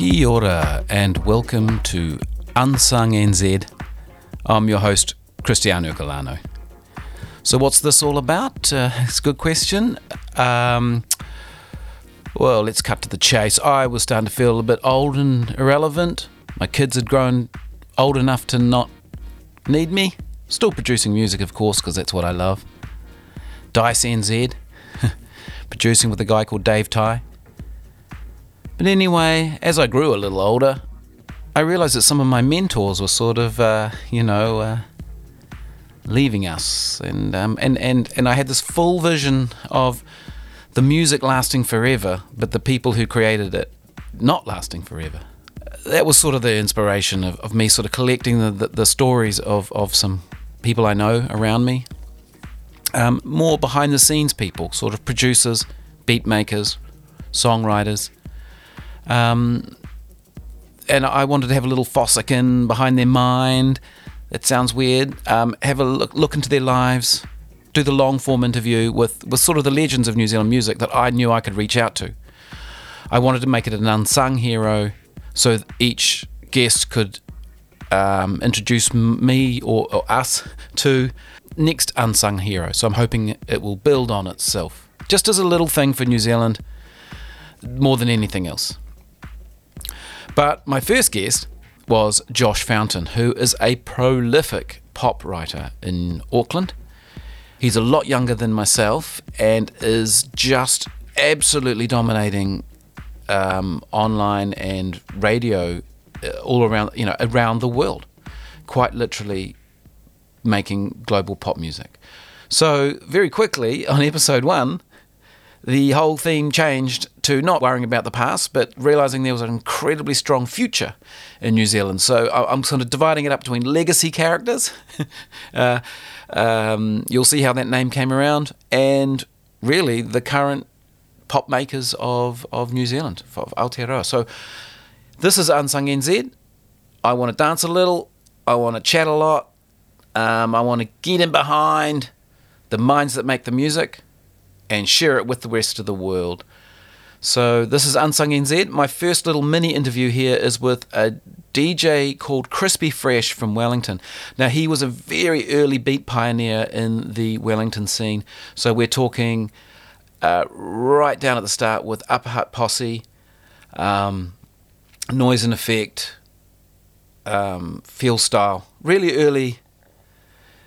Kia ora and welcome to Unsung NZ. I'm your host, Cristiano Galano. So, what's this all about? Uh, it's a good question. Um, well, let's cut to the chase. I was starting to feel a bit old and irrelevant. My kids had grown old enough to not need me. Still producing music, of course, because that's what I love. Dice NZ, producing with a guy called Dave Ty. But anyway, as I grew a little older, I realized that some of my mentors were sort of, uh, you know, uh, leaving us, and um, and and and I had this full vision of the music lasting forever, but the people who created it not lasting forever. That was sort of the inspiration of, of me sort of collecting the, the, the stories of, of some people I know around me. Um, more behind the scenes people, sort of producers, beat makers, songwriters, um, and I wanted to have a little fossican behind their mind. That sounds weird. Um, have a look, look into their lives, do the long form interview with, with sort of the legends of New Zealand music that I knew I could reach out to. I wanted to make it an unsung hero so each guest could um, introduce me or, or us to next unsung hero. So I'm hoping it will build on itself, just as a little thing for New Zealand, more than anything else. But my first guest was Josh Fountain, who is a prolific pop writer in Auckland. He's a lot younger than myself and is just absolutely dominating um, online and radio uh, all around, you know, around the world. Quite literally making global pop music. So very quickly on episode one, the whole theme changed to not worrying about the past, but realizing there was an incredibly strong future in New Zealand. So I'm sort of dividing it up between legacy characters. uh, um, you'll see how that name came around, and really the current pop makers of, of New Zealand, of Aotearoa. So this is Unsung NZ. I want to dance a little. I want to chat a lot. Um, I want to get in behind the minds that make the music and share it with the rest of the world. So this is Unsung NZ. My first little mini interview here is with a DJ called Crispy Fresh from Wellington. Now he was a very early beat pioneer in the Wellington scene. So we're talking uh, right down at the start with Upper Hut Posse, um, Noise and Effect, um, Feelstyle. Really early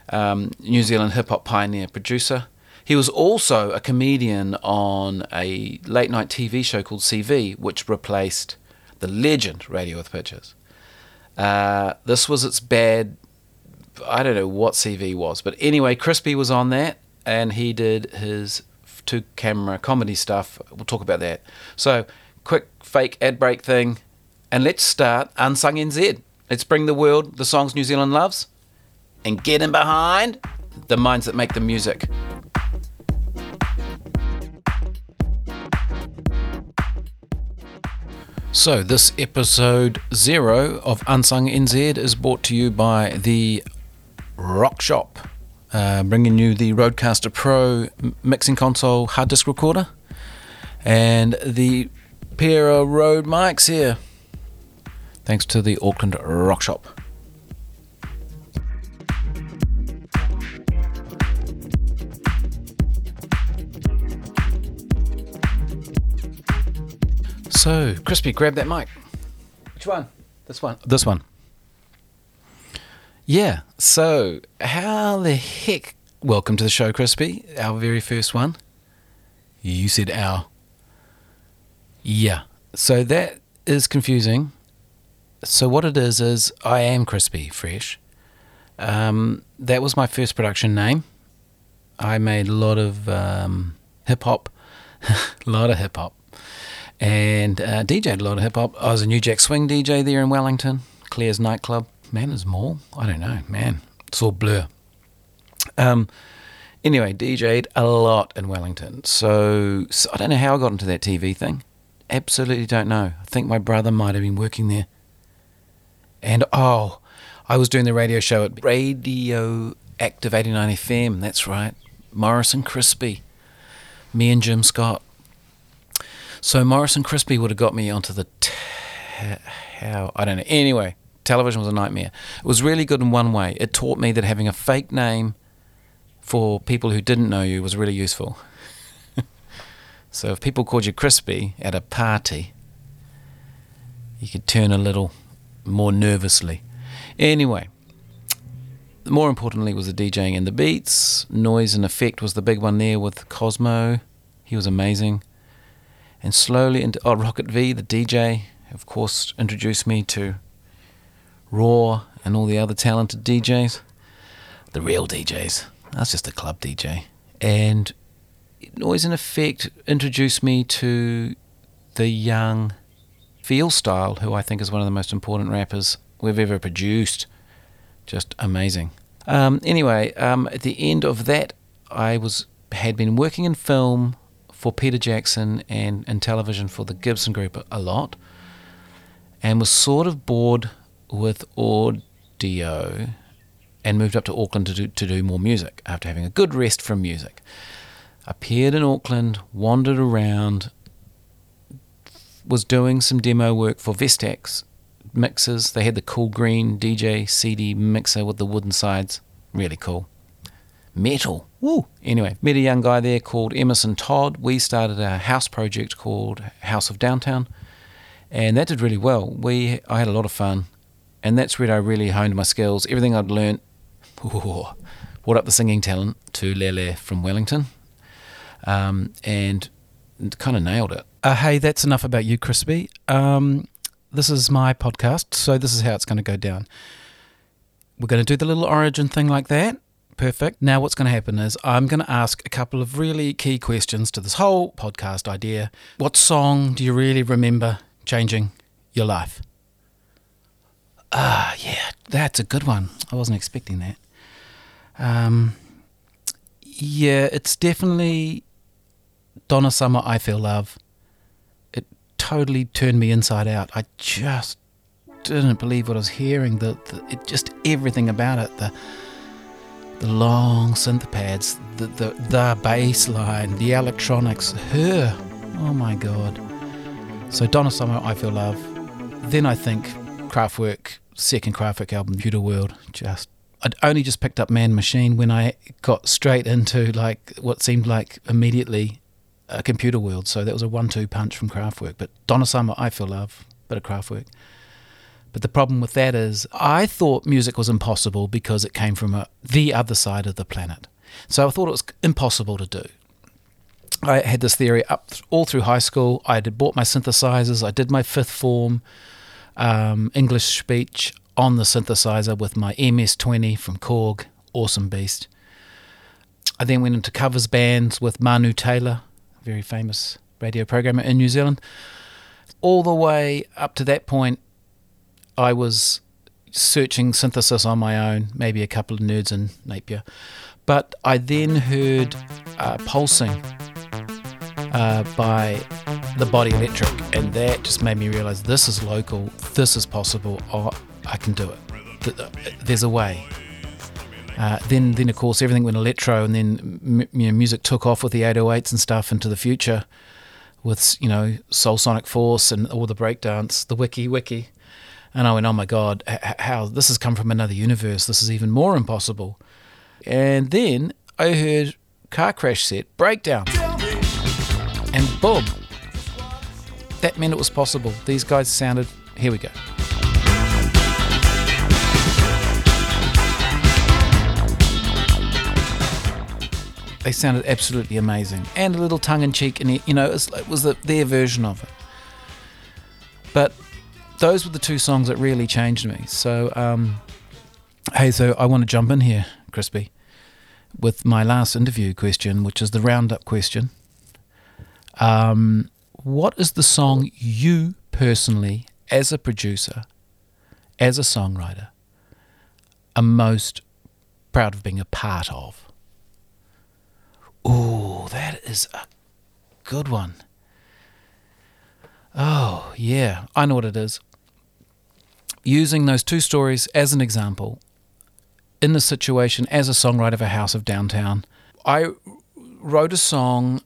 um, New Zealand hip hop pioneer producer. He was also a comedian on a late night TV show called CV, which replaced the legend Radio with Pictures. Uh, this was its bad. I don't know what CV was, but anyway, Crispy was on that, and he did his two camera comedy stuff. We'll talk about that. So, quick fake ad break thing, and let's start Unsung NZ. Let's bring the world the songs New Zealand loves and get in behind the minds that make the music. So, this episode zero of Unsung NZ is brought to you by the Rock Shop, uh, bringing you the RodeCaster Pro mixing console hard disk recorder and the pair of Rode mics here. Thanks to the Auckland Rock Shop. So, Crispy, grab that mic. Which one? This one. This one. Yeah. So, how the heck? Welcome to the show, Crispy. Our very first one. You said our. Yeah. So that is confusing. So what it is is I am Crispy Fresh. Um, that was my first production name. I made a lot of um, hip hop, a lot of hip hop and uh, DJed a lot of hip hop. I was a New Jack Swing DJ there in Wellington, Claire's nightclub. Manners Mall? I don't know, man. It's all blur. Um, anyway, DJed a lot in Wellington. So, so I don't know how I got into that TV thing. Absolutely don't know. I think my brother might have been working there. And oh, I was doing the radio show at Radio Active 89 FM. That's right. Morris and Crispy. Me and Jim Scott. So Morris and Crispy would have got me onto the how, how I don't know. Anyway, television was a nightmare. It was really good in one way. It taught me that having a fake name for people who didn't know you was really useful. so if people called you Crispy at a party, you could turn a little more nervously. Anyway, more importantly was the DJing and the beats. Noise and effect was the big one there with Cosmo. He was amazing. And slowly into oh, Rocket V, the DJ, of course, introduced me to Raw and all the other talented DJs. The real DJs. That's just a club DJ. And Noise and Effect introduced me to the young Feelstyle, who I think is one of the most important rappers we've ever produced. Just amazing. Um, anyway, um, at the end of that, I was had been working in film for Peter Jackson and, and television for the Gibson Group a, lot, and was sort of bored with audio and moved up to Auckland to do, to do more music after having a good rest from music. Appeared in Auckland, wandered around, was doing some demo work for Vestax mixers. They had the cool green DJ CD mixer with the wooden sides. Really cool. Metal. Woo! Anyway, met a young guy there called Emerson Todd. We started a house project called House of Downtown, and that did really well. We I had a lot of fun, and that's where I really honed my skills. Everything I'd learnt, brought up the singing talent Tulele from Wellington, um, and kind of nailed it. Uh, hey, that's enough about you, Crispy. Um, this is my podcast, so this is how it's going to go down. We're going to do the little origin thing like that. Perfect. Now, what's going to happen is I'm going to ask a couple of really key questions to this whole podcast idea. What song do you really remember changing your life? Ah, yeah, that's a good one. I wasn't expecting that. Um, yeah, it's definitely Donna Summer, I Feel Love It totally turned me inside out. I just didn't believe what I was hearing. The, the it just everything about it. The the long synth pads, the the the bass line, the electronics, her. Oh my god. So Donna Summer, I Feel Love. Then I think Kraftwerk, second Kraftwerk album, Computer World. Just I'd only just picked up Man Machine when I got straight into like what seemed like immediately a computer world. So that was a one-two punch from Kraftwerk. But Donna Summer, I Feel Love, bit of Kraftwerk. But the problem with that is, I thought music was impossible because it came from a, the other side of the planet. So I thought it was impossible to do. I had this theory up all through high school. I had bought my synthesizers. I did my fifth form um, English speech on the synthesizer with my MS20 from Korg, awesome beast. I then went into covers bands with Manu Taylor, very famous radio programmer in New Zealand. All the way up to that point, I was searching synthesis on my own, maybe a couple of nerds in Napier. But I then heard uh, Pulsing uh, by The Body Electric, and that just made me realize this is local, this is possible, oh, I can do it. There's a way. Uh, then, then of course, everything went electro, and then you know, music took off with the 808s and stuff into the future, with you know Soul Sonic Force and all the breakdance, the wiki wiki, and I went, oh my god, how this has come from another universe. This is even more impossible. And then I heard car crash set breakdown, and boom, that meant it was possible. These guys sounded. Here we go. they sounded absolutely amazing and a little tongue in cheek, and you know, it was, it was the, their version of it. But those were the two songs that really changed me. So, um, hey, so I want to jump in here, Crispy, with my last interview question, which is the roundup question. Um, what is the song you personally, as a producer, as a songwriter, are most proud of being a part of? Oh, that is a good one. Oh, yeah, I know what it is. Using those two stories as an example, in the situation as a songwriter for House of Downtown, I wrote a song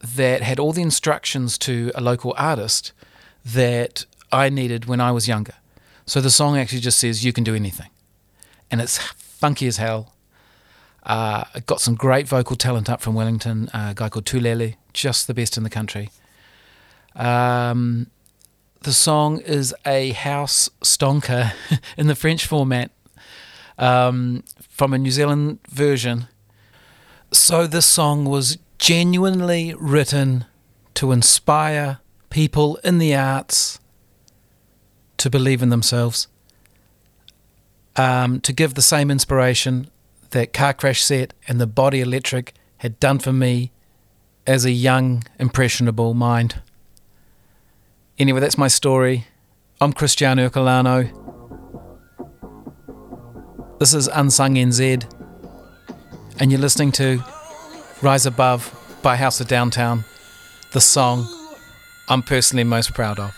that had all the instructions to a local artist that I needed when I was younger. So the song actually just says, You can do anything. And it's funky as hell. Uh, got some great vocal talent up from Wellington, a guy called Tulele, just the best in the country. Um, the song is a house stonker in the French format um, from a New Zealand version. So this song was genuinely written to inspire people in the arts to believe in themselves, um, to give the same inspiration that Car Crash Set and the Body Electric had done for me as a young, impressionable mind. Anyway, that's my story. I'm Cristiano Urcolano. This is Unsung NZ, and you're listening to Rise Above by House of Downtown, the song I'm personally most proud of.